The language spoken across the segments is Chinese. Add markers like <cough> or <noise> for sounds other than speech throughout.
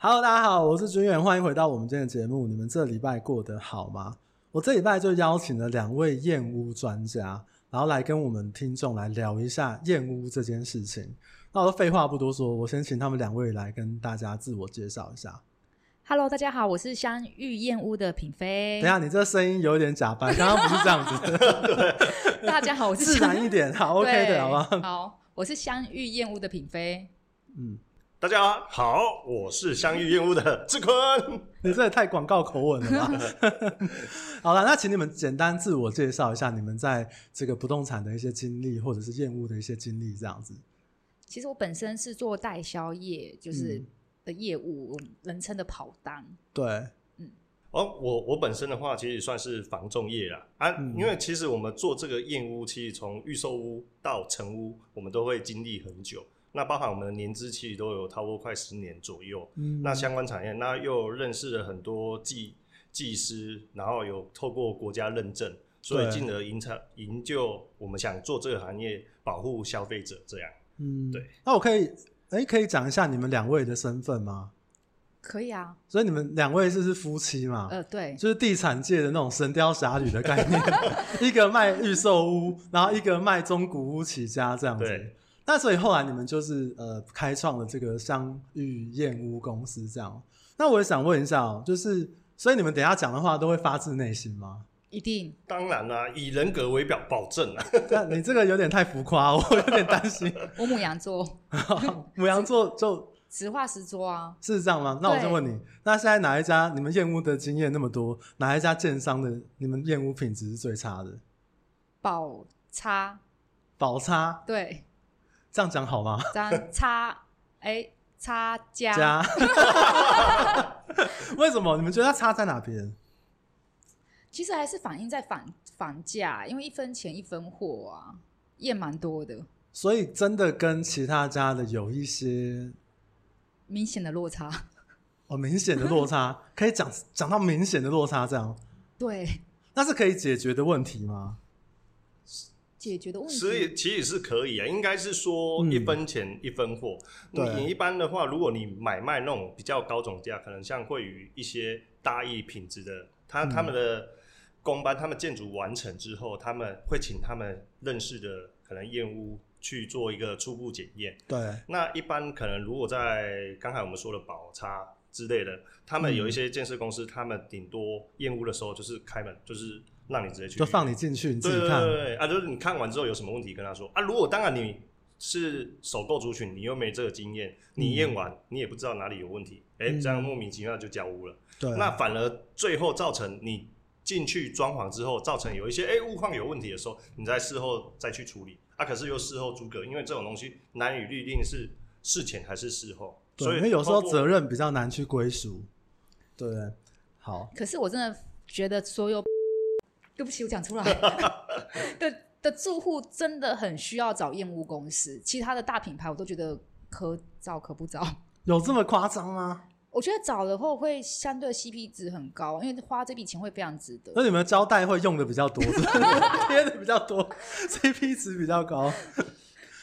Hello，大家好，我是君远，欢迎回到我们今天的节目。你们这礼拜过得好吗？我这礼拜就邀请了两位燕屋专家，然后来跟我们听众来聊一下燕屋这件事情。那我废话不多说，我先请他们两位来跟大家自我介绍一下。Hello，大家好，我是香芋燕屋的品妃。等一下，你这声音有点假扮，<laughs> 刚刚不是这样子。对 <laughs> 大家好，我是自然一点，好，OK 的，好吗？好，我是香芋燕屋的品妃。嗯。大家好，我是相遇燕屋的志坤。你这也太广告口吻了吧？<laughs> 好了，那请你们简单自我介绍一下你们在这个不动产的一些经历，或者是燕屋的一些经历，这样子。其实我本身是做代销业，就是的业务，嗯、人称的跑单。对，嗯。哦，我我本身的话，其实算是房仲业啦啊，嗯、因为其实我们做这个验屋，其实从预售屋到成屋，我们都会经历很久。那包含我们的年资其实都有超过快十年左右，嗯，那相关产业，那又认识了很多技技师，然后有透过国家认证，所以进而营产营救我们想做这个行业，保护消费者这样，嗯，对。那我可以，哎、欸，可以讲一下你们两位的身份吗？可以啊。所以你们两位是是夫妻嘛？呃，对，就是地产界的那种神雕侠侣的概念，<laughs> 一个卖预售屋，然后一个卖中古屋起家这样子。对那所以后来你们就是呃开创了这个相遇燕屋公司这样。那我也想问一下哦，就是所以你们等一下讲的话都会发自内心吗？一定。当然啦、啊，以人格为表保证啊。<laughs> 那你这个有点太浮夸，我有点担心。<laughs> 我母羊座，<laughs> 母羊座就实话实说啊。是这样吗？那我就问你，那现在哪一家你们燕屋的经验那么多，哪一家建商的你们燕屋品质是最差的？宝差。宝差。对。这样讲好吗？这样差哎，差价。加 <laughs> 为什么？你们觉得它差在哪边？其实还是反映在房房价，因为一分钱一分货啊，也蛮多的。所以真的跟其他家的有一些明显的落差。<laughs> 哦，明显的落差，可以讲讲到明显的落差这样。对。那是可以解决的问题吗？解决的问题，所以其实是可以啊，应该是说一分钱一分货。嗯、你一般的话，如果你买卖那种比较高总价，可能像会与一些大亿品质的，他他们的工班，他们建筑完成之后，他们会请他们认识的可能验屋去做一个初步检验。对，那一般可能如果在刚才我们说的保差之类的，他们有一些建设公司，他们顶多验屋的时候就是开门，就是。让你直接去，就放你进去，你自己看。对对对啊，就是你看完之后有什么问题跟他说啊。如果当然你是首购族群，你又没这个经验，你验完、嗯、你也不知道哪里有问题，哎、欸，这样莫名其妙就交屋了。对、嗯，那反而最后造成你进去装潢之后，造成有一些哎、欸、物况有问题的时候，你在事后再去处理啊。可是又事后诸葛，因为这种东西难以预定是事前还是事后，对所以因为有时候责任比较难去归属。对，好。可是我真的觉得所有。对不起，我讲出来的的住户真的很需要找验屋公司，其他的大品牌我都觉得可找可不找。有这么夸张吗？我觉得找了后会相对 CP 值很高，因为花这笔钱会非常值得。那你们招待会用的比较多，贴的比较多，CP 值比较高。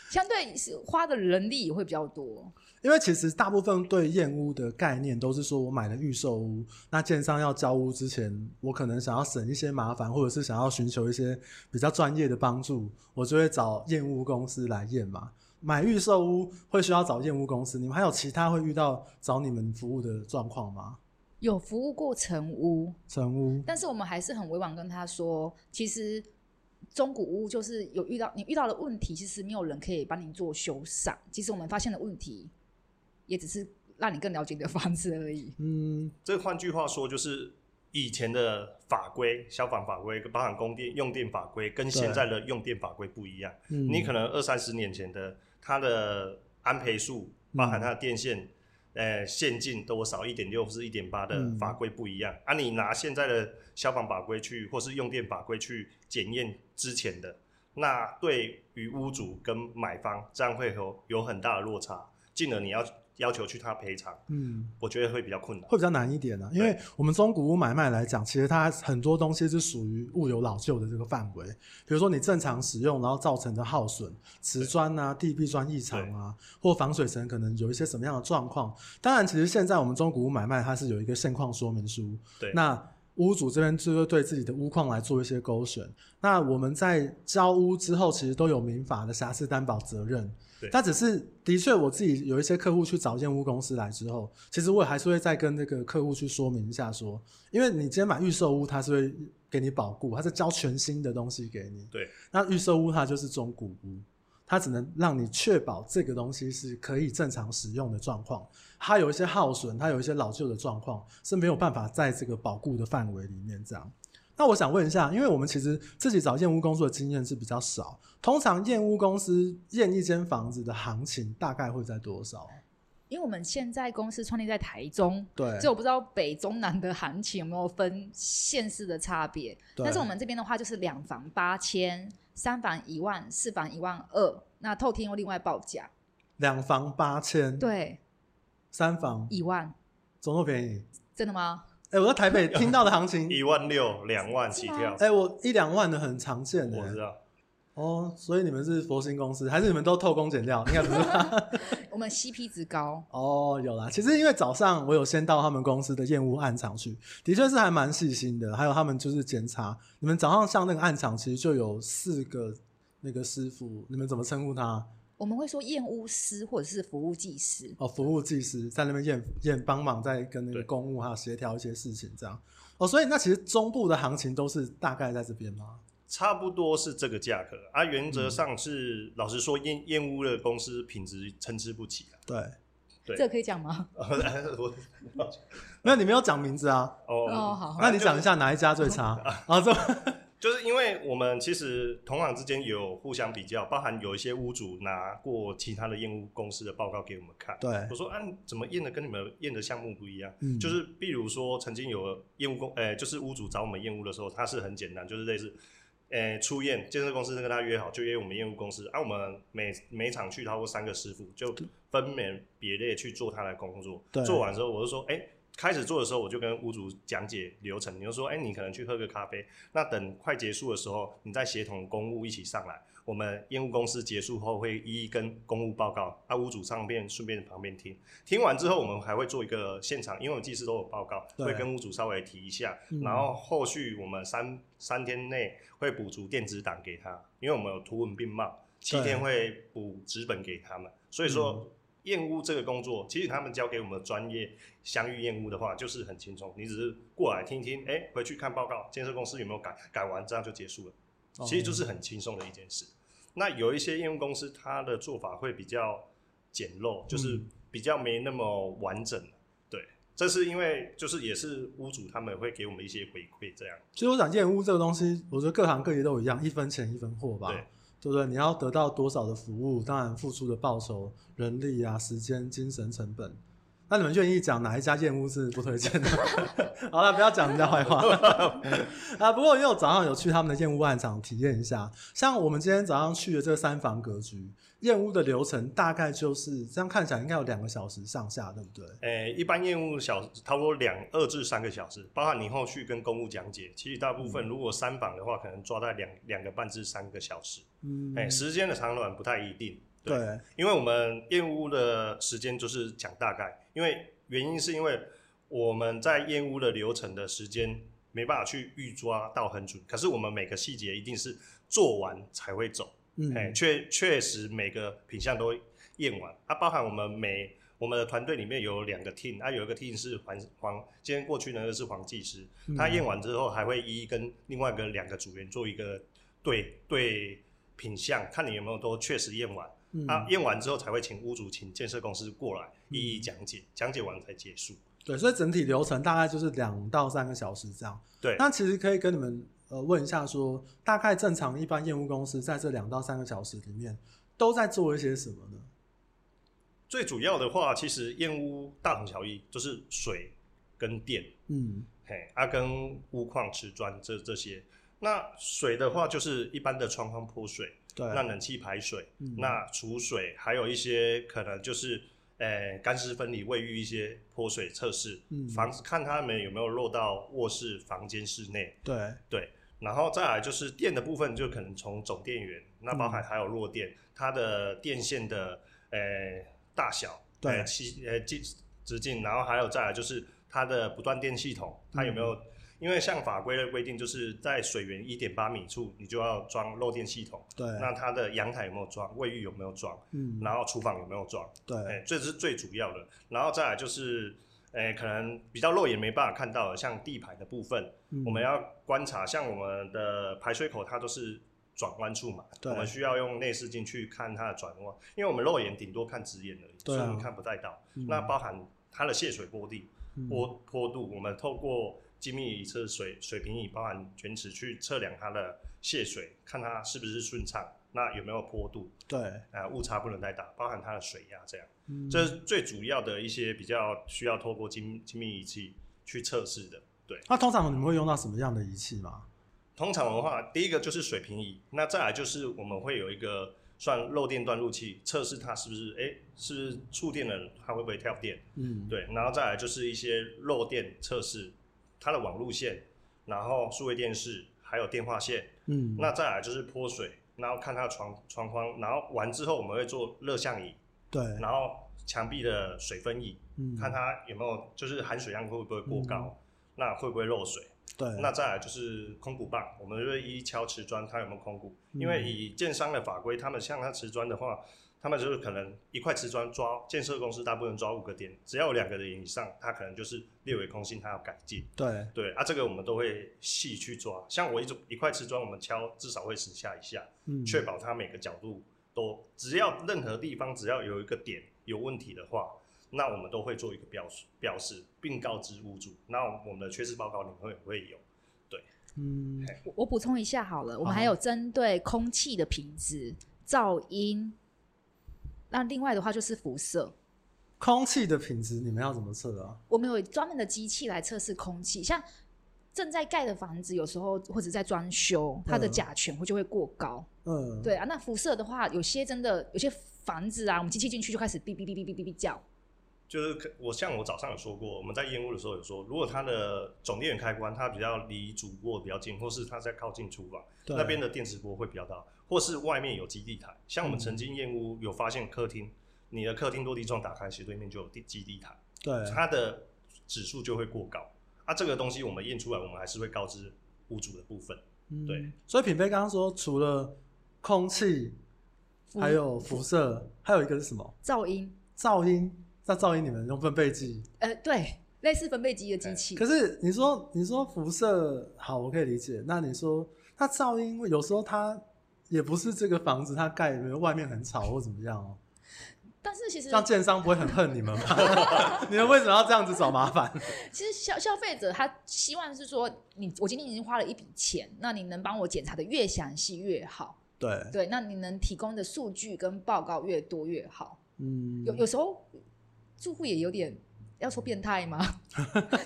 相对花的人力也会比较多，因为其实大部分对验屋的概念都是说，我买了预售屋，那建商要交屋之前，我可能想要省一些麻烦，或者是想要寻求一些比较专业的帮助，我就会找验屋公司来验嘛。买预售屋会需要找验屋公司，你们还有其他会遇到找你们服务的状况吗？有服务过成屋，成屋，但是我们还是很委婉跟他说，其实。中古屋就是有遇到你遇到的问题，其实没有人可以帮你做修缮。其实我们发现的问题，也只是让你更了解你的房子而已。嗯，这换句话说，就是以前的法规、消防法规、包含供电用电法规，跟现在的用电法规不一样。嗯，你可能二三十年前的它的安培数，包含它的电线。嗯呃，线径多少一点六或是一点八的法规不一样，嗯、啊，你拿现在的消防法规去，或是用电法规去检验之前的，那对于屋主跟买方这样会有有很大的落差，进而你要要求去他赔偿，嗯，我觉得会比较困难，会比较难一点呢、啊。因为我们中古屋买卖来讲，其实它很多东西是属于物有老旧的这个范围。比如说你正常使用，然后造成的耗损，瓷砖啊、地壁砖异常啊，或防水层可能有一些什么样的状况。当然，其实现在我们中古屋买卖它是有一个现况说明书。对，那屋主这边就会对自己的屋况来做一些勾选。那我们在交屋之后，其实都有民法的瑕疵担保责任。对他只是的确，我自己有一些客户去找验屋公司来之后，其实我也还是会再跟那个客户去说明一下，说，因为你今天买预售屋，他是会给你保固，他是交全新的东西给你。对。那预售屋它就是中古屋，它只能让你确保这个东西是可以正常使用的状况，它有一些耗损，它有一些老旧的状况是没有办法在这个保固的范围里面这样。那我想问一下，因为我们其实自己找验屋工作的经验是比较少，通常验屋公司验一间房子的行情大概会在多少？因为我们现在公司创立在台中，对，所以我不知道北中南的行情有没有分县市的差别。但是我们这边的话，就是两房八千，三房一万，四房一万二，那透天又另外报价。两房八千，对，三房一万，怎么那么便宜？真的吗？哎、欸，我在台北听到的行情 <laughs> 一万六、两万起跳。哎、欸，我一两万的很常见的。我知道。哦，所以你们是佛心公司，还是你们都偷工减料？<laughs> 应该不是吧。我们 CP 值高。哦，有啦。其实因为早上我有先到他们公司的验屋暗场去，的确是还蛮细心的。还有他们就是检查，你们早上上那个暗场，其实就有四个那个师傅，你们怎么称呼他？我们会说验屋师或者是服务技师哦，服务技师在那边验验，帮忙在跟那个公务还有协调一些事情这样。哦，所以那其实中部的行情都是大概在这边吗？差不多是这个价格啊。原则上是，嗯、老实说，验验屋的公司品质参差不齐啊。对，对，这个可以讲吗？没 <laughs> 有，<laughs> 你没有讲名字啊。哦，哦好，那你讲一下哪一家最差？<laughs> 啊，这。就是因为我们其实同行之间有互相比较，包含有一些屋主拿过其他的验屋公司的报告给我们看。对，我说啊，怎么验的跟你们验的项目不一样？嗯，就是比如说曾经有验屋公，呃、欸，就是屋主找我们验屋的时候，他是很简单，就是类似，呃、欸，初验建设公司跟他约好，就约我们业务公司，啊，我们每每场去超过三个师傅，就分门别类去做他的工作。对，做完之后我就说，哎、欸。开始做的时候，我就跟屋主讲解流程。你就说，哎、欸，你可能去喝个咖啡。那等快结束的时候，你再协同公务一起上来。我们验屋公司结束后会一一跟公务报告。啊，屋主上边顺便旁边听。听完之后，我们还会做一个现场，因为我们技师都有报告，会跟屋主稍微提一下。然后后续我们三三天内会补足电子档给他，因为我们有图文并茂。七天会补纸本给他们。所以说。嗯验屋这个工作，其实他们交给我们的专业相遇验屋的话，就是很轻松。你只是过来听听，哎、欸，回去看报告，建设公司有没有改，改完这样就结束了。其实就是很轻松的一件事。Oh. 那有一些应用公司，它的做法会比较简陋，就是比较没那么完整。嗯、对，这是因为就是也是屋主他们会给我们一些回馈，这样。其实我想建屋这个东西，我觉得各行各业都一样，一分钱一分货吧。对。对不对？你要得到多少的服务，当然付出的报酬、人力啊、时间、精神成本。那你们愿意讲哪一家验屋是不推荐的？<laughs> 好了，不要讲人家坏话 <laughs> 啊。不过因为我早上有去他们的验屋案场体验一下，像我们今天早上去的这个三房格局。验屋的流程大概就是这样，看起来应该有两个小时上下，对不对？诶、欸，一般验屋小时差不多两二至三个小时，包含你后续跟公务讲解。其实大部分如果三房的话，可能抓在两两个半至三个小时。嗯，诶、欸，时间的长短不太一定。对，对。因为我们验屋的时间就是讲大概，因为原因是因为我们在验屋的流程的时间没办法去预抓到很准，可是我们每个细节一定是做完才会走。嗯，确确实每个品相都验完，啊，包含我们每我们的团队里面有两个 team，啊，有一个 team 是黄黄，今天过去呢是黄技师，他验完之后还会一一跟另外一个两个组员做一个对对品相，看你有没有都确实验完，啊，验完之后才会请屋主请建设公司过来一一讲解，讲解完才结束。对，所以整体流程大概就是两到三个小时这样。对，那其实可以跟你们。呃，问一下说，说大概正常一般验屋公司在这两到三个小时里面都在做一些什么呢？最主要的话，其实验屋大同小异，就是水跟电，嗯，嘿，啊，跟屋况瓷砖这这些。那水的话，就是一般的窗框泼水，对，那冷气排水，嗯、那储水，还有一些可能就是，诶干湿分离卫浴一些泼水测试，嗯，房子看他们有没有漏到卧室、房间、室内。对。对，然后再来就是电的部分，就可能从总电源，那包含还有弱电，嗯、它的电线的诶大小，对，七呃直直径，然后还有再来就是它的不断电系统，它有没有？嗯因为像法规的规定，就是在水源一点八米处，你就要装漏电系统。对。那它的阳台有没有装？卫浴有没有装？嗯。然后厨房有没有装？对。哎、欸，这是最主要的。然后再来就是，哎、欸，可能比较肉眼没办法看到的，像地排的部分，嗯、我们要观察。像我们的排水口，它都是转弯处嘛。对。我们需要用内视镜去看它的转弯，因为我们肉眼顶多看直眼而已，所以我们看不太到。嗯、那包含它的泄水坡地、坡坡度，我们透过。精密仪测水水平仪，包含卷尺去测量它的泄水，看它是不是顺畅，那有没有坡度？对，呃，误差不能太大，包含它的水压，这样，嗯、这是最主要的一些比较需要透过精精密仪器去测试的。对，那通常你们会用到什么样的仪器吗？通常的话，第一个就是水平仪，那再来就是我们会有一个算漏电断路器，测试它是不是哎、欸、是触电了，它会不会跳电？嗯，对，然后再来就是一些漏电测试。它的网路线，然后数位电视，还有电话线，嗯，那再来就是泼水，然后看它的窗窗框，然后完之后我们会做热像仪，对，然后墙壁的水分仪，嗯，看它有没有就是含水量会不会过高，嗯、那会不会漏水？对，那再来就是空鼓棒，我们就会一敲瓷砖，它有没有空鼓？嗯、因为以建商的法规，他们像它瓷砖的话。他们就是可能一块瓷砖抓建设公司大部分抓五个点，只要有两个点以上，它可能就是列为空心，它要改进。对对啊，这个我们都会细去抓。像我一种一块瓷砖，我们敲至少会十下以下，嗯，确保它每个角度都，只要任何地方只要有一个点有问题的话，那我们都会做一个标示标示，并告知屋主。那我们的缺失报告里面会会有。对，嗯，我我补充一下好了，我们还有针对空气的品质、噪音。那另外的话就是辐射，空气的品质你们要怎么测啊？我们有专门的机器来测试空气，像正在盖的房子，有时候或者在装修，它的甲醛会就会过高。嗯，对啊。那辐射的话，有些真的有些房子啊，我们机器进去就开始哔哔哔哔哔哔哔叫。就是我像我早上有说过，我们在验屋的时候有说，如果它的总电源开关它比较离主卧比较近，或是它在靠近厨房那边的电磁波会比较大，或是外面有基地台，像我们曾经验屋有发现客厅，你的客厅落地窗打开，斜对面就有地基地台，对，它的指数就会过高。啊，这个东西我们验出来，我们还是会告知屋主的部分。对，嗯、所以品飞刚刚说，除了空气，还有辐射，还有一个是什么？噪音。噪音。那噪音你们用分贝计？呃，对，类似分贝机的机器。可是你说你说辐射好，我可以理解。那你说它噪音，有时候它也不是这个房子它盖，没有外面很吵或怎么样哦。但是其实像建商不会很恨你们吗？<laughs> 你们为什么要这样子找麻烦？<laughs> 其实消消费者他希望是说，你我今天已经花了一笔钱，那你能帮我检查的越详细越好。对对，那你能提供的数据跟报告越多越好。嗯，有有时候。住户也有点要说变态吗？<laughs>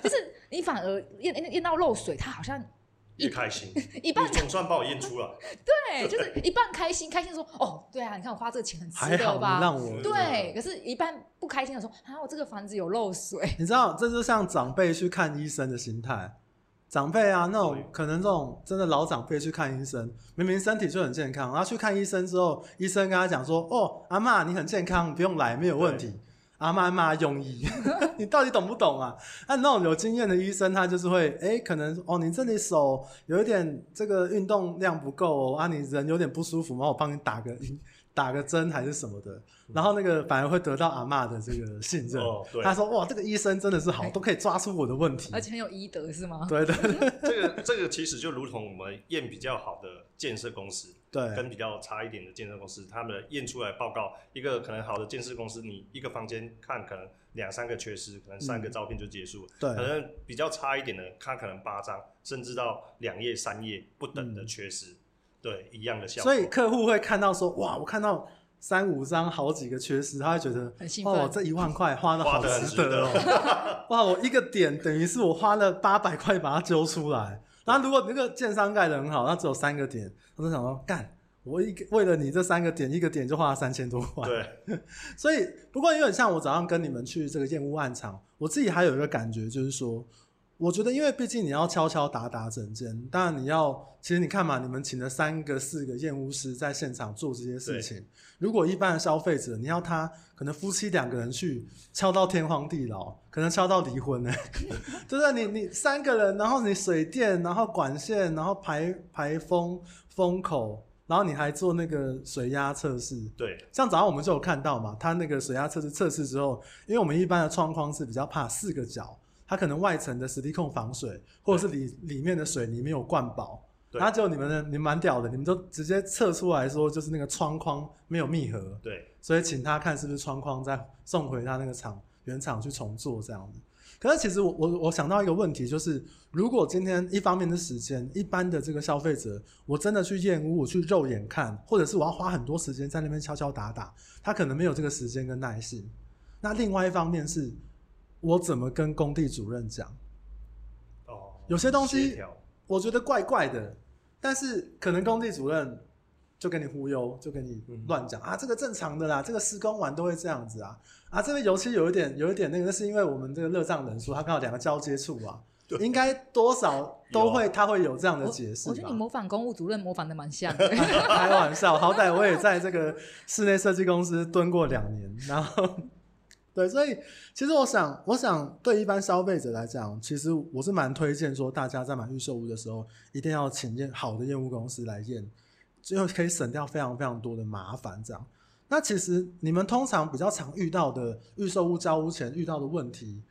就是你反而验验验到漏水，他好像越开心，<laughs> 一半总算把我验出了。<laughs> 对，就是一半开心，开心说哦，对啊，你看我花这个钱很值得吧？让我对，可是一半不开心的说啊，我这个房子有漏水。你知道，这就像长辈去看医生的心态。长辈啊，那种可能这种真的老长辈去看医生，明明身体就很健康，然后去看医生之后，医生跟他讲说：“哦，阿嬷你很健康，不用来，没有问题。”阿妈妈用医，<laughs> 你到底懂不懂啊？那那种有经验的医生，他就是会，哎、可能哦，你这里手有一点这个运动量不够哦，啊，你人有点不舒服，然后我帮你打个打个针还是什么的，然后那个反而会得到阿嬷的这个信任。哦、他说哇，这个医生真的是好，都可以抓出我的问题，而且很有医德是吗？对对对，<laughs> 这个这个其实就如同我们验比较好的建设公司。对，跟比较差一点的建设公司，他们验出来报告，一个可能好的建设公司，你一个房间看可能两三个缺失，可能三个照片就结束了。对，可能比较差一点的，他可能八张，甚至到两页、三页不等的缺失。嗯、对，一样的效果。所以客户会看到说，哇，我看到三五张好几个缺失，他会觉得很兴奋。哇，这一万块花的好值得哦。<laughs> 得哇，我一个点等于是我花了八百块把它揪出来。然后如果那个建商盖的很好，那只有三个点，他就想说干，我一个为了你这三个点，一个点就花了三千多块。对，<laughs> 所以不过有点像我早上跟你们去这个燕屋暗场，我自己还有一个感觉，就是说。我觉得，因为毕竟你要敲敲打打整间，当然你要，其实你看嘛，你们请了三个、四个验屋师在现场做这些事情。如果一般的消费者，你要他可能夫妻两个人去敲到天荒地老，可能敲到离婚呢，<laughs> 对不对？你你三个人，然后你水电，然后管线，然后排排风风口，然后你还做那个水压测试。对，像早上我们就有看到嘛，他那个水压测试测试之后，因为我们一般的窗框是比较怕四个角。它可能外层的实地控防水，或者是里里面的水泥没有灌饱，然后就你们的，你们蛮屌的，你们都直接测出来说，就是那个窗框没有密合，对，所以请他看是不是窗框再送回他那个厂原厂去重做这样子。可是其实我我我想到一个问题，就是如果今天一方面的时间，一般的这个消费者，我真的去验屋，我去肉眼看，或者是我要花很多时间在那边敲敲打打，他可能没有这个时间跟耐心。那另外一方面是。我怎么跟工地主任讲？哦，有些东西我觉得怪怪的，但是可能工地主任就跟你忽悠，就跟你乱讲、嗯、啊，这个正常的啦，这个施工完都会这样子啊啊，这个油漆有一点有一点那个，那是因为我们这个热胀冷缩，它刚好两个交接处啊，应该多少都会，他会有这样的解释。我觉得你模仿公务主任模仿的蛮像的，<laughs> 开玩笑，好歹我也在这个室内设计公司蹲过两年，然后。对，所以其实我想，我想对一般消费者来讲，其实我是蛮推荐说，大家在买预售屋的时候，一定要请验好的验屋公司来验，最后可以省掉非常非常多的麻烦。这样，那其实你们通常比较常遇到的预售屋交屋前遇到的问题，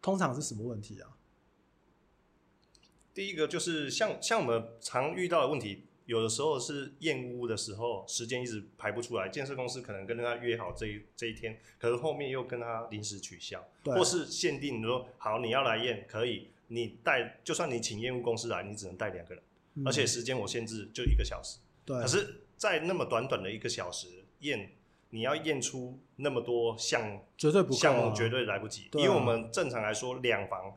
通常是什么问题啊？第一个就是像像我们常遇到的问题。有的时候是验屋的时候，时间一直排不出来，建设公司可能跟他约好这一这一天，可是后面又跟他临时取消，或是限定说好你要来验可以，你带就算你请验屋公司来，你只能带两个人，嗯，而且时间我限制就一个小时。对，可是，在那么短短的一个小时验，你要验出那么多项，绝对不项目绝对来不及，因为我们正常来说两房。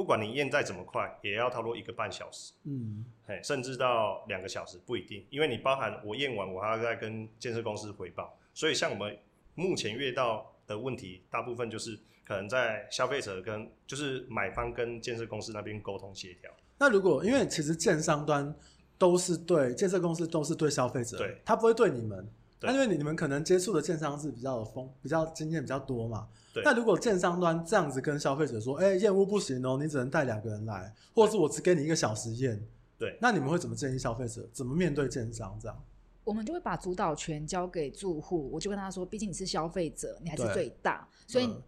不管你验再怎么快，也要差不多一个半小时，嗯，甚至到两个小时不一定，因为你包含我验完，我还要再跟建设公司回报。所以像我们目前遇到的问题，大部分就是可能在消费者跟就是买方跟建设公司那边沟通协调。那如果因为其实建商端都是对建设公司都是对消费者，对，他不会对你们，那因为你你们可能接触的建商是比较有丰比较经验比较多嘛。那如果建商端这样子跟消费者说，哎、欸，验屋不行哦，你只能带两个人来，或者是我只给你一个小时验，对，那你们会怎么建议消费者？怎么面对建商这样？我们就会把主导权交给住户，我就跟他说，毕竟你是消费者，你还是最大，所以。嗯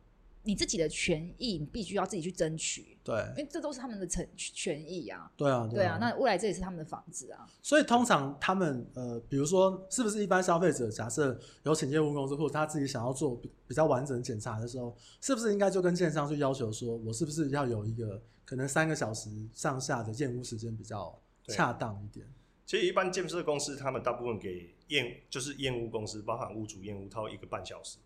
你自己的权益，你必须要自己去争取。对，因为这都是他们的权权益啊。对啊，对啊，对啊。那未来这也是他们的房子啊。所以通常他们呃，比如说，是不是一般消费者假设有请验屋公司，或者他自己想要做比比较完整检查的时候，是不是应该就跟建商去要求说，我是不是要有一个可能三个小时上下的验屋时间比较恰当一点？其实一般建设公司他们大部分给验就是验屋公司，包含屋主验屋，掏一个半小时。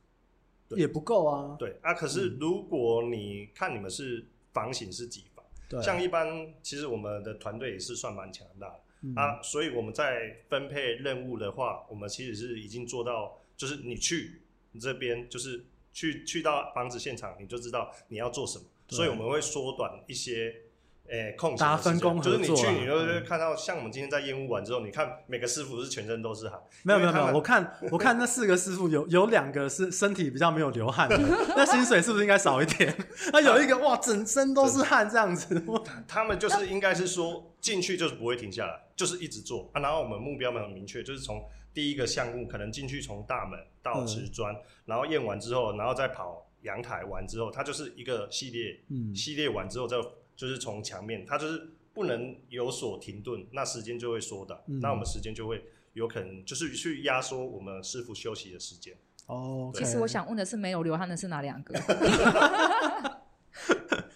也不够啊。对啊，可是如果你看你们是房型是几房，对，像一般其实我们的团队也是算蛮强大的、嗯、啊，所以我们在分配任务的话，我们其实是已经做到，就是你去你这边，就是去去到房子现场，你就知道你要做什么，所以我们会缩短一些。诶、欸，空闲分工就是你去，你就会看到，像我们今天在验屋完之后，你看每个师傅是全身都是汗。没有没有没有，我看我看那四个师傅有有两个是身体比较没有流汗的，那薪水是不是应该少一点？那有一个哇，整身都是汗这样子。他们就是应该是说进去就是不会停下来，就是一直做啊。然后我们目标们很明确，就是从第一个项目可能进去从大门到瓷砖、嗯，然后验完之后，然后再跑阳台完之后，它就是一个系列，嗯，系列完之后再。就是从墙面，它就是不能有所停顿，那时间就会缩短，嗯，那我们时间就会有可能就是去压缩我们师傅休息的时间。哦，其实我想问的是，没有流汗的是哪两个？<laughs>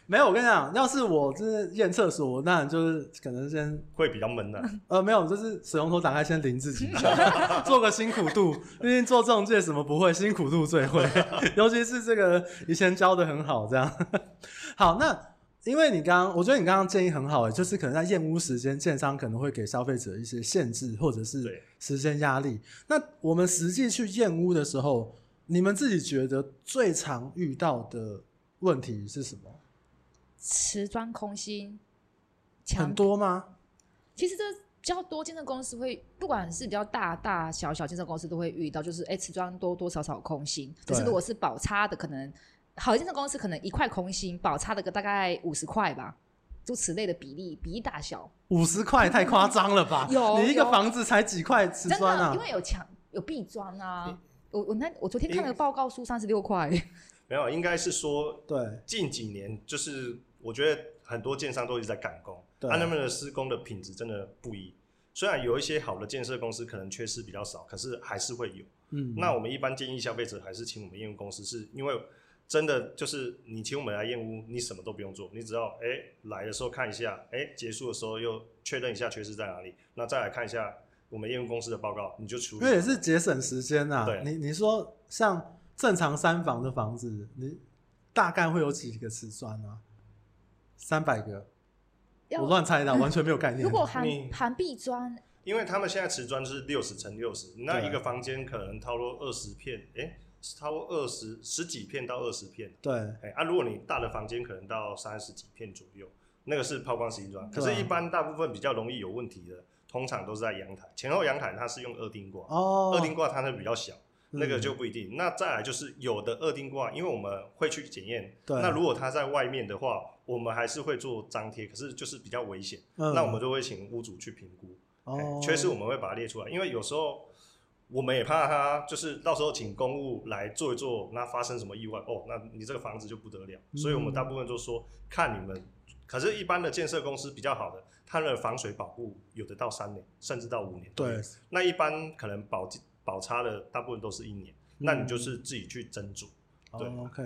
没有，我跟你讲，要是我就是验厕所，那就是可能先会比较闷的，啊。<laughs> 呃，没有，就是水龙头打开先淋自己一下，<laughs> 做个辛苦度。毕竟做仲介什么不会，辛苦度最会。尤其是这个以前教的很好，这样。好，那。因为你刚刚，我觉得你刚刚建议很好诶，就是可能在验屋时间，建商可能会给消费者一些限制，或者是时间压力。那我们实际去验屋的时候，你们自己觉得最常遇到的问题是什么？瓷砖空心，很多吗？其实这比较多，建设公司会，不管是比较大大小小建设公司都会遇到，就是哎，瓷砖多多少少空心。可是如果是保差的，可能。好，建设公司可能一块空心，保差了个大概五十块吧，就此类的比例，比例大小。五十块太夸张了吧？<laughs> 有，你一个房子才几块瓷砖啊？因为有墙有壁砖啊。我我那我昨天看了个报告书，三十六块。没有，应该是说对，近几年就是我觉得很多建商都一直在赶工，对，他们的施工的品质真的不一。虽然有一些好的建设公司可能缺失比较少，可是还是会有。嗯，那我们一般建议消费者还是请我们业务公司，是因为。真的就是你请我们来验屋，你什么都不用做，你只要哎、欸、来的时候看一下，哎、欸、结束的时候又确认一下缺失在哪里，那再来看一下我们验屋公司的报告，你就处理。因为也是节省时间呐、啊。对，你你说像正常三房的房子，你大概会有几个瓷砖啊？三百个？我乱猜的，完全没有概念。如果含含壁砖，因为他们现在瓷砖是六十乘六十，那一个房间可能掏了二十片，哎、欸。差不多二十十几片到二十片，对，哎、欸、啊，如果你大的房间可能到三十几片左右，那个是抛光石英砖。可是，一般大部分比较容易有问题的，通常都是在阳台。前后阳台，它是用二丁挂，哦，二丁挂它那比较小，那个就不一定。嗯、那再来就是有的二丁挂，因为我们会去检验，对，那如果它在外面的话，我们还是会做张贴，可是就是比较危险、嗯，那我们就会请屋主去评估，哦、欸，缺失我们会把它列出来，因为有时候。我们也怕他，就是到时候请公务来做一做，那发生什么意外哦，那你这个房子就不得了。嗯、所以我们大部分都说看你们，可是，一般的建设公司比较好的，它的防水保护有的到三年，甚至到五年。对，那一般可能保保差的大部分都是一年，嗯、那你就是自己去斟酌。对、哦、OK。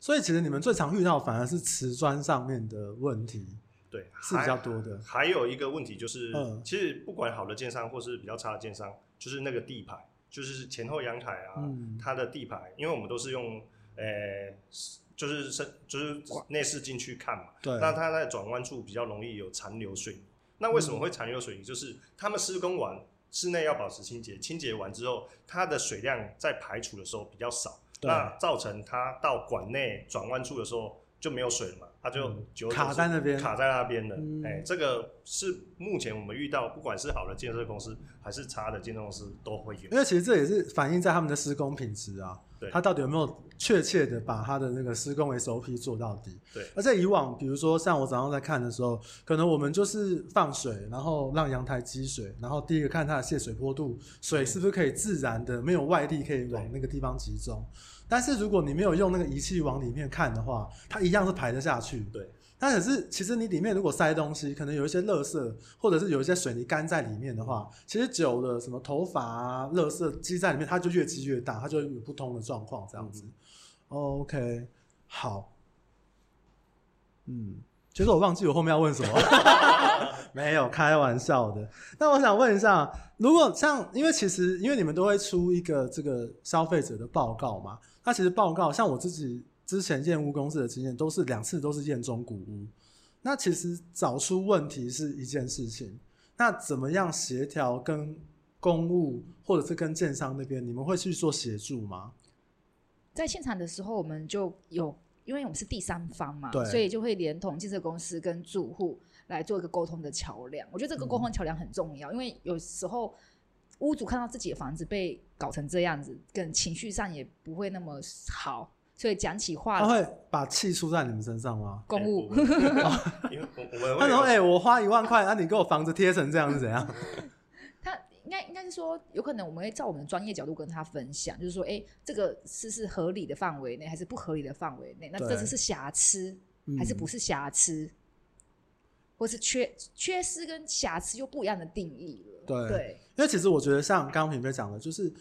所以其实你们最常遇到反而是瓷砖上面的问题，对，是比较多的。还，还有一个问题就是、嗯，其实不管好的建商或是比较差的建商。就是那个地牌，就是前后阳台啊、嗯，它的地牌，因为我们都是用，呃、欸，就是是就是内视镜去看嘛，对，那它在转弯处比较容易有残留水泥。那为什么会残留水泥？就是他们施工完，室内要保持清洁，清洁完之后，它的水量在排除的时候比较少，那造成它到管内转弯处的时候。就没有水了嘛，它就就卡在那边，卡在那边了。哎、嗯欸，这个是目前我们遇到，不管是好的建设公司还是差的建设公司都会有。因为其实这也是反映在他们的施工品质啊，对，他到底有没有确切的把他的那个施工 SOP 做到底？对。而在以往，比如说像我早上在看的时候，可能我们就是放水，然后让阳台积水，然后第一个看它的泄水坡度，水是不是可以自然的没有外力可以往那个地方集中。但是如果你没有用那个仪器往里面看的话，它一样是排得下去。对。但可是其实你里面如果塞东西，可能有一些垃圾，或者是有一些水泥干在里面的话，其实久了什么头发啊、垃圾积在里面，它就越积越大，它就有不通的状况这样子。嗯。OK，好。嗯，其实我忘记我后面要问什么。<laughs> 没有，开玩笑的。那我想问一下，如果像因为其实因为你们都会出一个这个消费者的报告嘛？那其实报告，像我自己之前验屋公司的经验，都是两次都是验中古屋。那其实找出问题是一件事情，那怎么样协调跟公务或者是跟建商那边，你们会去做协助吗？在现场的时候，我们就有，因为我们是第三方嘛，所以就会连同建设公司跟住户来做一个沟通的桥梁。我觉得这个沟通桥梁很重要，嗯，因为有时候。屋主看到自己的房子被搞成这样子，跟情绪上也不会那么好，所以讲起话，他会把气出在你们身上吗？公务，<laughs> 因为我们他说：“哎、欸，我花一万块，那、啊、你给我房子贴成这样是怎样？” <laughs> 他应该应该是说，有可能我们会照我们的专业角度跟他分享，就是说，哎、欸，这个是是合理的范围内，还是不合理的范围内？那这只是瑕疵，还是不是瑕疵？嗯、或是缺缺失跟瑕疵又不一样的定义了？对。对因为其实我觉得，像刚刚品妃讲的，就是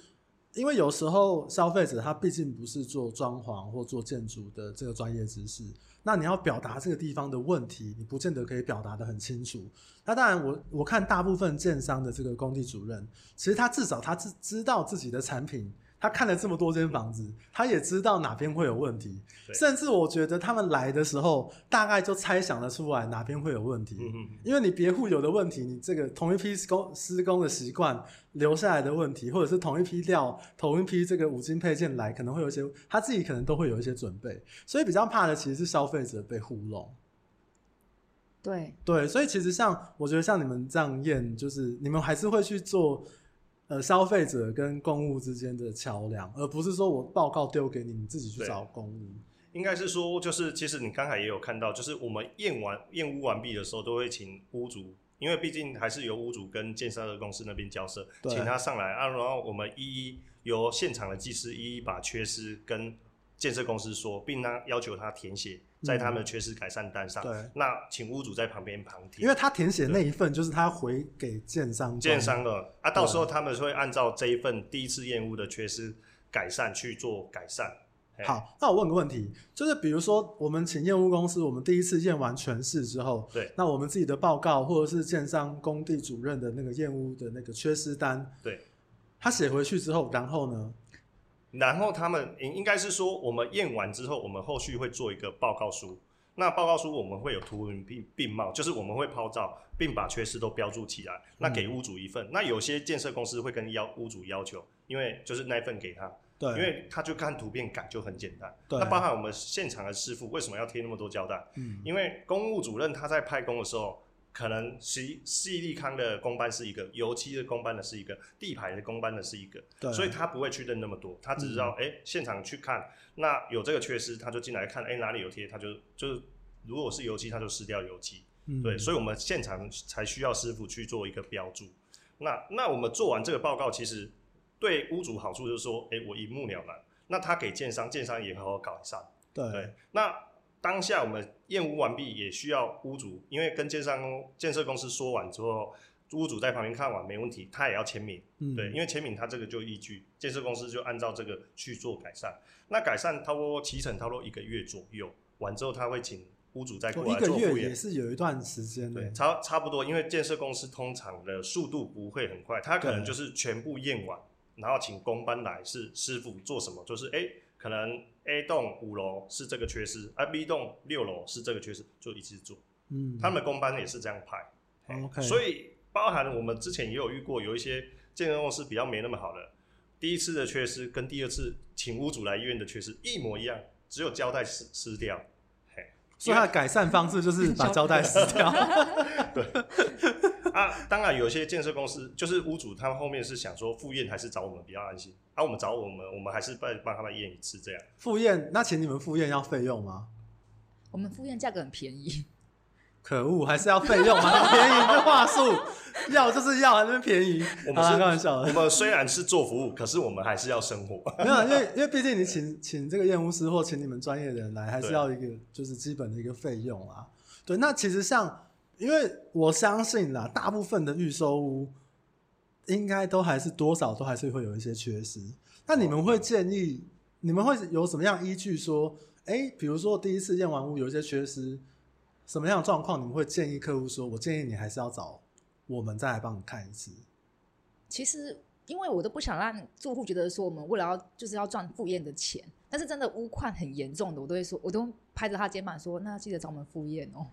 因为有时候消费者他毕竟不是做装潢或做建筑的这个专业知识，那你要表达这个地方的问题，你不见得可以表达得很清楚。那当然我，我我看大部分建商的这个工地主任，其实他至少他知知道自己的产品他看了这么多间房子，他也知道哪边会有问题，甚至我觉得他们来的时候，大概就猜想得出来哪边会有问题。嗯，因为你别户有的问题，你这个同一批施工施工的习惯留下来的问题，或者是同一批料、同一批这个五金配件来，可能会有一些他自己可能都会有一些准备，所以比较怕的其实是消费者被糊弄。对对，所以其实像我觉得像你们这样验，就是你们还是会去做。呃，消费者跟公务之间的桥梁，而不是说我报告丢给你，你自己去找公务。应该是说，就是其实你刚才也有看到，就是我们验完验屋完毕的时候，都会请屋主，因为毕竟还是由屋主跟建设公司那边交涉，请他上来啊，然后我们一一由现场的技师一一把缺失跟建设公司说，并他要求他填写。在他们的缺失改善单上，嗯，对，那请屋主在旁边旁听，因为他填写那一份就是他回给建商，建商的啊，到时候他们会按照这一份第一次验屋的缺失改善去做改善。好，那我问个问题，就是比如说我们请验屋公司，我们第一次验完全室之后，对，那我们自己的报告或者是建商工地主任的那个验屋的那个缺失单，对，他写回去之后，然后呢？然后他们应应该是说，我们验完之后，我们后续会做一个报告书。那报告书我们会有图文并并茂，就是我们会抛照，并把缺失都标注起来。那给屋主一份。嗯、那有些建设公司会跟要屋主要求，因为就是那一份给他，对，因为他就看图片改就很简单。对。那包含我们现场的师傅为什么要贴那么多胶带？嗯，因为公务主任他在派工的时候。可能西西利康的工班是一个，油漆的工班的是一个，地牌的工班的是一个，对，所以他不会去认那么多，他只知道哎、嗯欸，现场去看，那有这个缺失，他就进来看，哎、欸，哪里有贴，他就就是如果是油漆，他就撕掉油漆，嗯，对，所以我们现场才需要师傅去做一个标注。那那我们做完这个报告，其实对屋主好处就是说，哎、欸，我一目了然。那他给建商，建商也好好搞一下，对，那。当下我们验屋完毕，也需要屋主，因为跟建商建设公司说完之后，屋主在旁边看完没问题，他也要签名，嗯，对，因为签名他这个就依据，建设公司就按照这个去做改善。那改善差不多期程差不多一个月左右，完之后他会请屋主再过来做复验。一个月也是有一段时间的，对，差差不多，因为建设公司通常的速度不会很快，他可能就是全部验完，然后请工班来是师傅做什么，就是哎。欸可能 A 栋五楼是这个缺失，而 B 栋六楼是这个缺失，就一次做。嗯，他们的工班也是这样排。OK，所以包含我们之前也有遇过，有一些建设公司比较没那么好的，第一次的缺失跟第二次请屋主来医院的缺失一模一样，只有胶带撕撕掉。嘿，所以他的改善方式就是把胶带撕掉。<laughs> 对。啊，当然有些建设公司就是屋主，他们后面是想说复验还是找我们比较安心。啊，我们找我们，我们还是帮帮他们验一次这样。复验，那请你们复验要费用吗？我们复验价格很便宜。可恶，还是要费用吗？很便宜的话术，要就是要，还那么便宜。我们是开玩笑的。我们虽然是做服务，可是我们还是要生活。<laughs> 没有，因为因为毕竟你请请这个验屋师或请你们专业的人来，还是要一个就是基本的一个费用啊。对，那其实像。因为我相信啦，大部分的预售屋应该都还是多少都还是会有一些缺失。那你们会建议，你们会有什么样依据说，哎，比如说第一次验完屋有一些缺失，什么样的状况，你们会建议客户说，我建议你还是要找我们再来帮你看一次。其实，因为我都不想让住户觉得说，我们为了要就是要赚复验的钱，但是真的污况很严重的，我都会说，我都拍着他肩膀说，那记得找我们复验哦。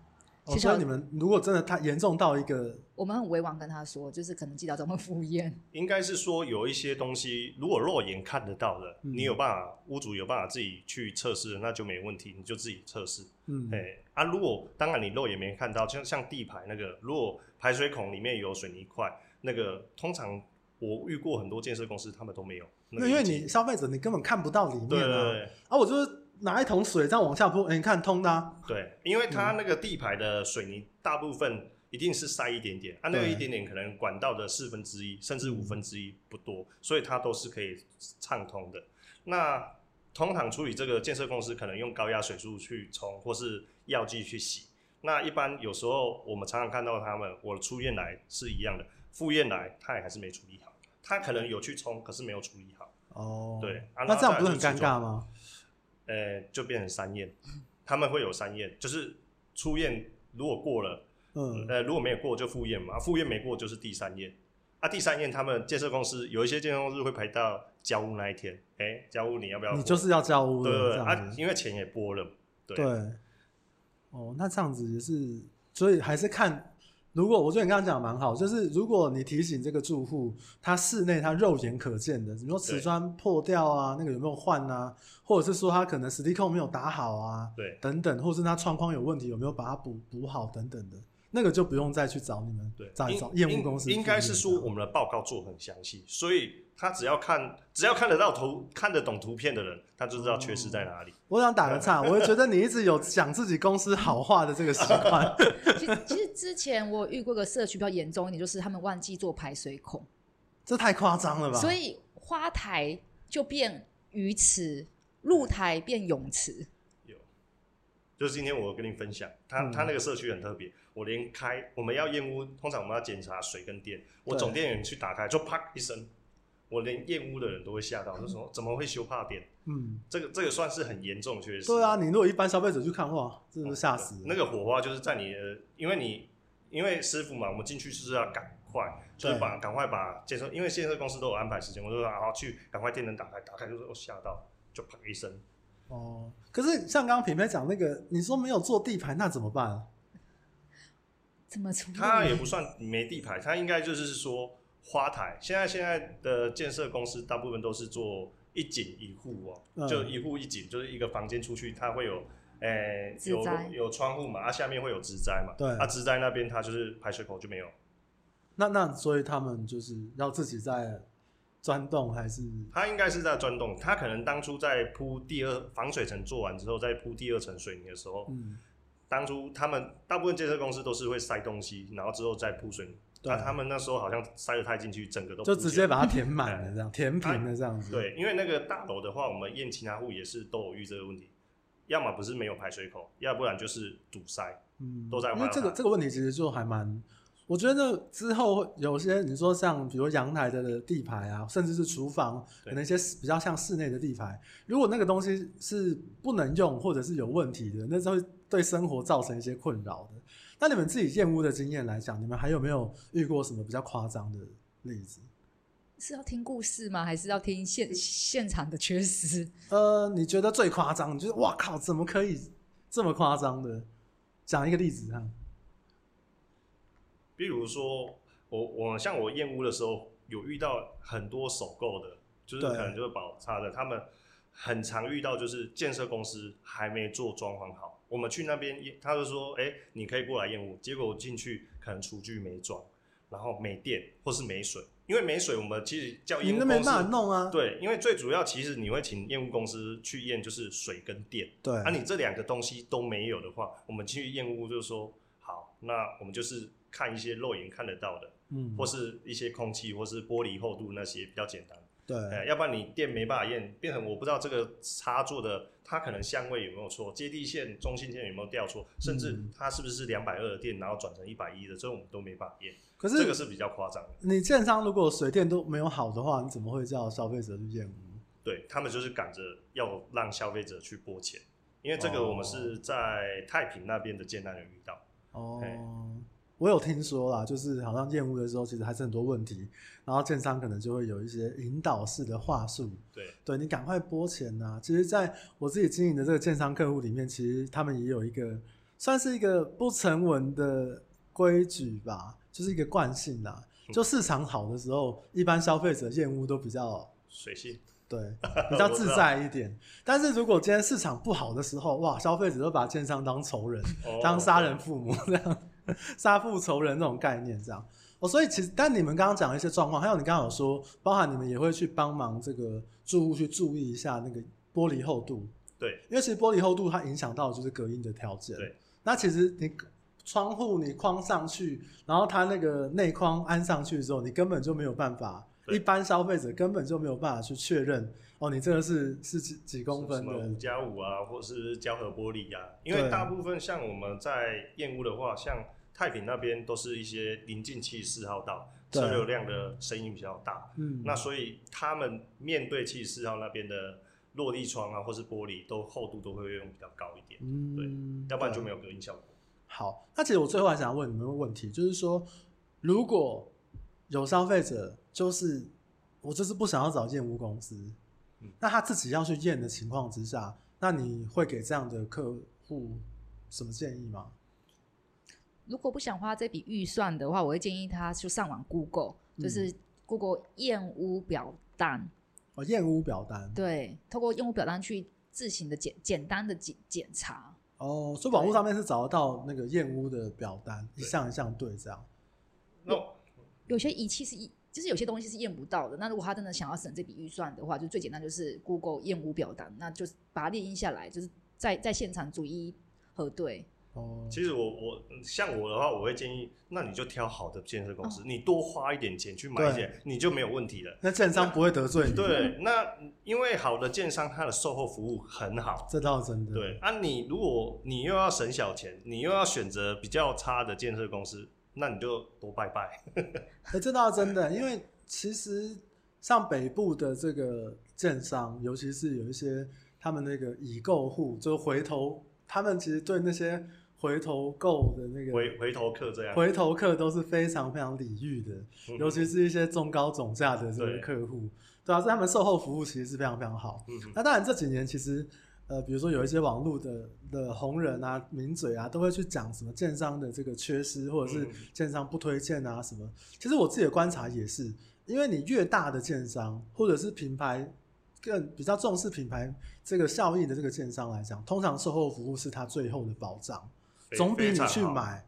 其实、哦、你们如果真的太严重到一个，我们很委婉跟他说，就是可能记得怎么敷衍。<laughs> 应该是说有一些东西，如果肉眼看得到的，嗯、你有办法，屋主有办法自己去测试，那就没问题，你就自己测试。嗯，哎啊，如果当然你肉眼没看到，像像地排那个，如果排水孔里面有水泥块，那个通常我遇过很多建设公司，他们都没有。那个、因为你消费者你根本看不到里面啊。对对对啊，我就是。拿一桶水这样往下泼，欸，你看通的啊。对，因为它那个地排的水泥大部分一定是塞一点点，啊，那个一点点可能管道的四分之一甚至五分之一不多，所以它都是可以畅通的。那通常处理这个建设公司可能用高压水柱去冲，或是药剂去洗。那一般有时候我们常常看到他们，我出院来是一样的，复验来他也还是没处理好，他可能有去冲，可是没有处理好。哦，对，啊，那这样不是很尴尬吗？呃、欸，就变成三验，他们会有三验，就是初验如果过了，嗯，呃，如果没有过就复验嘛，复验没过就是第三验，啊，第三验他们建设公司有一些建设公司会排到交屋那一天，哎、欸，交屋你要不要？你就是要交屋，对对对啊，因为钱也拨了，对。对哦，那这样子也是，所以还是看。如果我觉得你刚刚讲的蛮好，就是如果你提醒这个住户，他室内他肉眼可见的，比如说瓷砖破掉啊，那个有没有换啊，或者是说他可能矽利康没有打好啊，对，等等，或是他窗框有问题，有没有把它补补好等等的，那个就不用再去找你们，对，再找验屋公司。应该是说我们的报告做很详细，所以。他只要看，只要看得到图、看得懂图片的人，他就知道缺失在哪里。嗯、我想打个岔，<laughs> 我会觉得你一直有讲自己公司好话的这个习惯。<laughs> 其实，其实之前我遇过个社区比较严重一点，就是他们忘记做排水孔，这太夸张了吧？所以花台就变鱼池，露台变泳池。有，就是今天我跟你分享，他、嗯、他那个社区很特别，我连开我们要验屋，通常我们要检查水跟电，我总电源去打开，就啪一声。我连验屋的人都会吓到，就说怎么会修怕电？嗯，这个这个算是很严重，确实。对啊，你如果一般消费者去看的话，真的是吓死、嗯。那个火花就是在你的，因为你因为师傅嘛，我们进去就是要赶快，就是把赶快把建设，因为建设公司都有安排时间，我就说啊去赶快电灯打开，打开就是我吓到，就啪一声。哦，可是像刚刚品牌讲那个，你说没有做地盘，那怎么办？怎么处理？他也不算没地牌，他应该就是说。花台现在现在的建设公司大部分都是做一景一户哦，嗯、就一户一景，就是一个房间出去，它会有，诶、欸，有有窗户嘛，啊，下面会有植栽嘛，对，啊，植栽那边它就是排水口就没有。那那所以他们就是要自己在钻洞还是？他应该是在钻洞，他可能当初在铺第二防水层做完之后，再铺第二层水泥的时候，嗯，当初他们大部分建设公司都是会塞东西，然后之后再铺水泥。那、啊、他们那时候好像塞得太进去，整个都就直接把它填满了，<laughs> 这样填平了这样子。对，因为那个大楼的话，我们验其他户也是都有遇这个问题，要么不是没有排水口，要不然就是堵塞，嗯，都在。因为这个这个问题其实就还蛮，我觉得之后有些你说像比如阳台的地排啊，甚至是厨房，可能一些比较像室内的地排，如果那个东西是不能用或者是有问题的，那是会对生活造成一些困扰的。那你们自己验屋的经验来讲，你们还有没有遇过什么比较夸张的例子？是要听故事吗？还是要听现现场的缺失？呃，你觉得最夸张？你觉得哇靠，怎么可以这么夸张的？讲一个例子哈。比如说，我我像我验屋的时候，有遇到很多首购的，就是可能就是宝差的，他们很常遇到就是建设公司还没做装潢好。我们去那边，他就说：“哎、欸，你可以过来验屋。”结果我进去，可能厨具没装，然后没电，或是没水。因为没水，我们其实叫验屋公司，你都没办法弄啊。对，因为最主要，其实你会请验屋公司去验，就是水跟电。对，啊，你这两个东西都没有的话，我们去验屋就是说，好，那我们就是看一些肉眼看得到的，嗯，或是一些空气，或是玻璃厚度那些比较简单。对、欸，要不然你电没办法验，变成我不知道这个插座的它可能相位有没有错，接地线、中心线有没有掉错，甚至它是不是两百二的电，然后转成一百一的，这我们都没办法验。可是这个是比较夸张的。你建商如果水电都没有好的话，你怎么会叫消费者去验屋？对，他们就是赶着要让消费者去拨钱，因为这个我们是在太平那边的建案有遇到。哦。我有听说啦，就是好像验屋的时候，其实还是很多问题，然后建商可能就会有一些引导式的话术，对，对你赶快拨钱呐、啊。其实，在我自己经营的这个建商客户里面，其实他们也有一个算是一个不成文的规矩吧，就是一个惯性啦。就市场好的时候，一般消费者验屋都比较随性，对，比较自在一点。<laughs> 但是如果今天市场不好的时候，哇，消费者都把建商当仇人，哦、当杀人父母这样。<laughs> 杀父仇人那种概念，这样。哦，所以其实，但你们刚刚讲的一些状况，还有你刚刚有说，包含你们也会去帮忙这个住户去注意一下那个玻璃厚度，对，因为其实玻璃厚度它影响到就是隔音的条件，对。那其实你窗户你框上去，然后它那个内框安上去之后，你根本就没有办法，一般消费者根本就没有办法去确认哦，你这个是是几几公分的五加五啊，或是胶合玻璃呀、啊？因为大部分像我们在燕屋的话，像太平那边都是一些临近七十四号道，车流量的声音比较大。嗯，那所以他们面对七十四号那边的落地窗啊，或是玻璃，都厚度都会用比较高一点。嗯，对，要不然就没有隔音效果。好，那其实我最后还想要问你们一个问题，就是说，如果有消费者就是我就是不想要找验屋公司，嗯，那他自己要去验的情况之下，那你会给这样的客户什么建议吗？如果不想花这笔预算的话，我会建议他就上网 Google，就是 Google 验屋表单。哦，验屋表单。对，透过验屋表单去自行的简简单的检检查。哦，所以网络上面是找得到那个验屋的表单，一项一项对这样。有有些仪器是一，就是有些东西是验不到的。那如果他真的想要省这笔预算的话，就最简单就是 Google 验屋表单，那就是把它列印下来，就是在在现场逐一核对。哦，其实我我像我的话，我会建议，那你就挑好的建设公司，哦，你多花一点钱去买一件，你就没有问题了。那建商不会得罪你。对，那因为好的建商，他的售后服务很好，这倒真的。对啊，你如果你又要省小钱，你又要选择比较差的建设公司，那你就多拜拜。哎、<laughs> 欸，这倒真的，因为其实像北部的这个建商，尤其是有一些他们那个已购户，就回头他们其实对那些。回头购的那个回回头客这样，回头客都是非常非常礼遇的，嗯，尤其是一些中高总价的这个客户，对，对啊，所以他们售后服务其实是非常非常好。嗯，那当然这几年其实呃，比如说有一些网络的的红人啊、名嘴啊，都会去讲什么建商的这个缺失，或者是建商不推荐啊什么，嗯。其实我自己的观察也是，因为你越大的建商，或者是品牌更比较重视品牌这个效益的这个建商来讲，通常售后服务是他最后的保障。总比你去买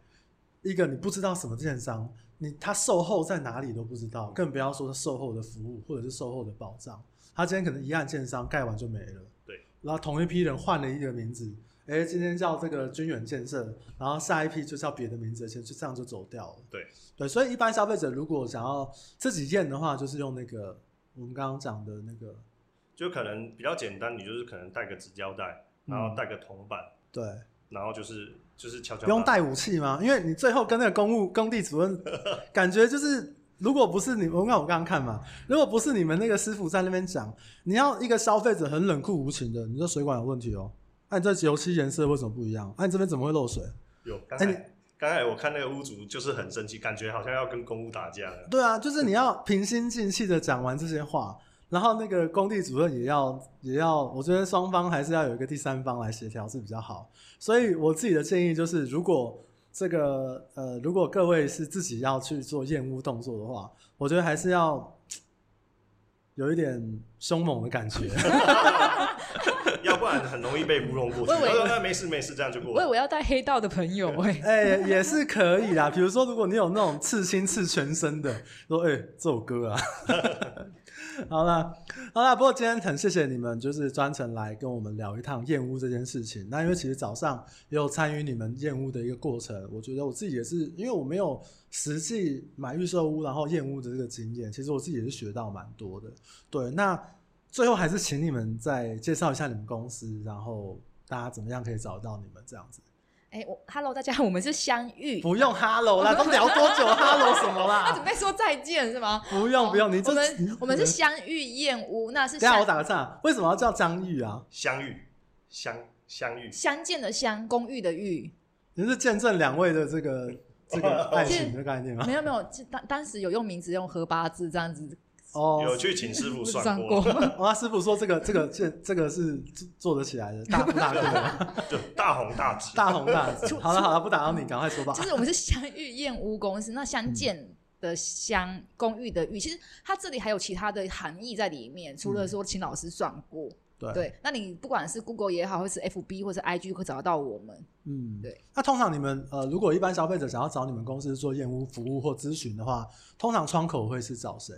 一个你不知道什么建商，你他售后在哪里都不知道，更不要说他售后的服务或者是售后的保障。他今天可能一案建商盖完就没了，对。然后同一批人换了一个名字，哎，今天叫这个军远建设，然后下一批就叫别的名字，就这样就走掉了。对对，所以一般消费者如果想要自己验的话，就是用那个我们刚刚讲的那个，就可能比较简单，你就是可能带个纸胶带，然后带个铜板，嗯，对，然后就是。就是悄悄不用带武器吗？因为你最后跟那个公务工地主任，<laughs> 感觉就是，如果不是你，我看我刚刚看嘛，如果不是你们那个师傅在那边讲，你要一个消费者很冷酷无情的，你这水管有问题哦，那、啊、你这油漆颜色为什么不一样？那、啊、你这边怎么会漏水？有，刚才刚、欸、才我看那个屋主就是很生气，感觉好像要跟公务打架了。对啊，就是你要平心静气的讲完这些话。然后那个工地主任也要也要，我觉得双方还是要有一个第三方来协调是比较好。所以我自己的建议就是，如果这个呃，如果各位是自己要去做厌恶动作的话，我觉得还是要有一点凶猛的感觉，<laughs> 要不然很容易被糊弄过去。我以为那没事没事，这样就过了。我以为要带黑道的朋友哎、欸，也是可以啦。比如说，如果你有那种刺青刺全身的，说哎、欸，这首歌啊。<laughs> <laughs> 好了，好了，不过今天很谢谢你们，就是专程来跟我们聊一趟验屋这件事情。那因为其实早上也有参与你们验屋的一个过程，我觉得我自己也是，因为我没有实际买预售屋然后验屋的这个经验，其实我自己也是学到蛮多的。对，那最后还是请你们再介绍一下你们公司，然后大家怎么样可以找到你们这样子。哎、欸，我 Hello，大家好，<laughs> 我们是相遇。不用 Hello 啦，都聊多久？<laughs> Hello 什么啦？他准备说再见是吗？不用不用，你这我们我们是相遇燕屋，那是。<laughs> 等下我打个岔，为什么要叫张玉啊？相遇，相相遇，相见的相，公寓的寓。你是见证两位的这个这个爱情的概念吗？没有没有，当当时有用名字用合八字这样子。哦，有去请师傅算过，<laughs> 算过哦，师傅说这个这个这这个是做得起来的，大不大 <laughs> 个？就大红大紫，大红大紫。好了好了，不打扰你，赶快说吧。就是我们是相遇燕屋公司，那相见的相、嗯，公寓的寓，其实它这里还有其他的含义在里面，除了说请老师算过。对、嗯、对，那你不管是 Google 也好，或是 FB 或是 IG，会找得到我们。嗯，对。那通常你们呃，如果一般消费者想要找你们公司做验屋服务或咨询的话，通常窗口会是找谁？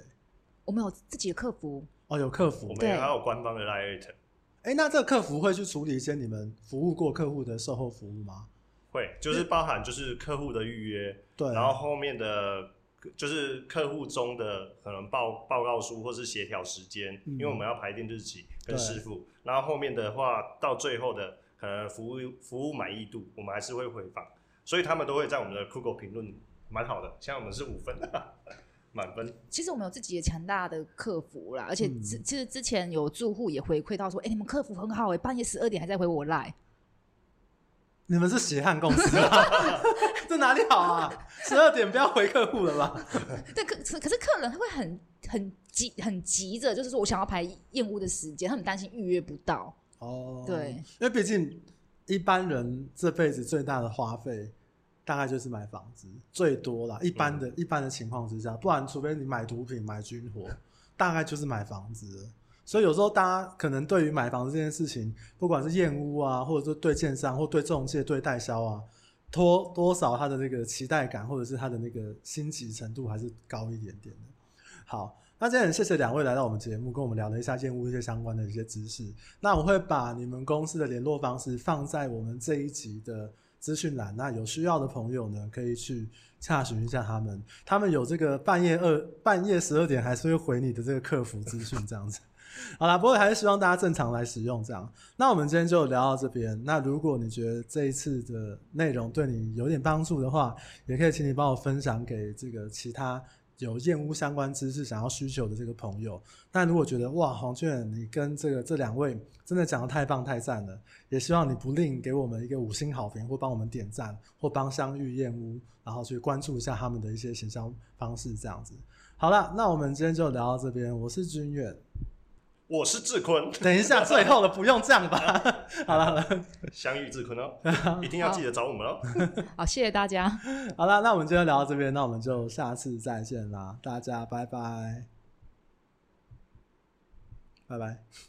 我们有自己的客服哦，有客服，我们也还有官方的 Line。哎，那这个客服会去处理一些你们服务过客户的售后服务吗？会，就是包含就是客户的预约，对，然后后面的就是客户中的可能报报告书或是协调时间，嗯，因为我们要排定日期跟师傅，然后后面的话到最后的可能服务服务满意度，我们还是会回访，所以他们都会在我们的 Google 评论蛮好的，像我们是五分。满分。其实我们有自己的强大的客服啦，而且之其实之前有住户也回馈到说，哎、欸，你们客服很好哎、欸，半夜十二点还在回我赖。你们是血汗公司啊？<laughs> 这哪里好啊？十二点不要回客户了吧？<laughs> 对，可可是客人他会很很急很急着，就是说我想要排验屋的时间，他很担心预约不到。哦，对，因为毕竟一般人这辈子最大的花费大概就是买房子，最多啦。一般的、嗯、一般的情况之下，不然除非你买毒品、买军火，大概就是买房子。所以有时候大家可能对于买房子这件事情，不管是验屋啊，或者说对建商或对中介、对代销啊，多多少他的那个期待感，或者是他的那个心急程度还是高一点点的。好，那今天很谢谢两位来到我们节目，跟我们聊了一下验屋一些相关的一些知识。那我会把你们公司的联络方式放在我们这一集的资讯栏，那有需要的朋友呢，可以去查询一下他们，他们有这个半夜二半夜十二点还是会回你的这个客服资讯这样子。<laughs> 好啦，不过还是希望大家正常来使用这样。那我们今天就聊到这边。那如果你觉得这一次的内容对你有点帮助的话，也可以请你帮我分享给这个其他有燕屋相关知识想要需求的这个朋友。但如果觉得哇，黄俊你跟这个这两位真的讲的太棒太赞了，也希望你不吝给我们一个五星好评，或帮我们点赞，或帮相遇燕屋，然后去关注一下他们的一些行销方式这样子。好了，那我们今天就聊到这边。我是君远。我是志坤，<laughs> 等一下，最后的不用这样吧。<laughs> 好了好了，相遇志坤哦，<laughs> 一定要记得找我们哦。好，谢谢大家。好了，那我们今天聊到这边，那我们就下次再见啦，大家拜拜，拜拜。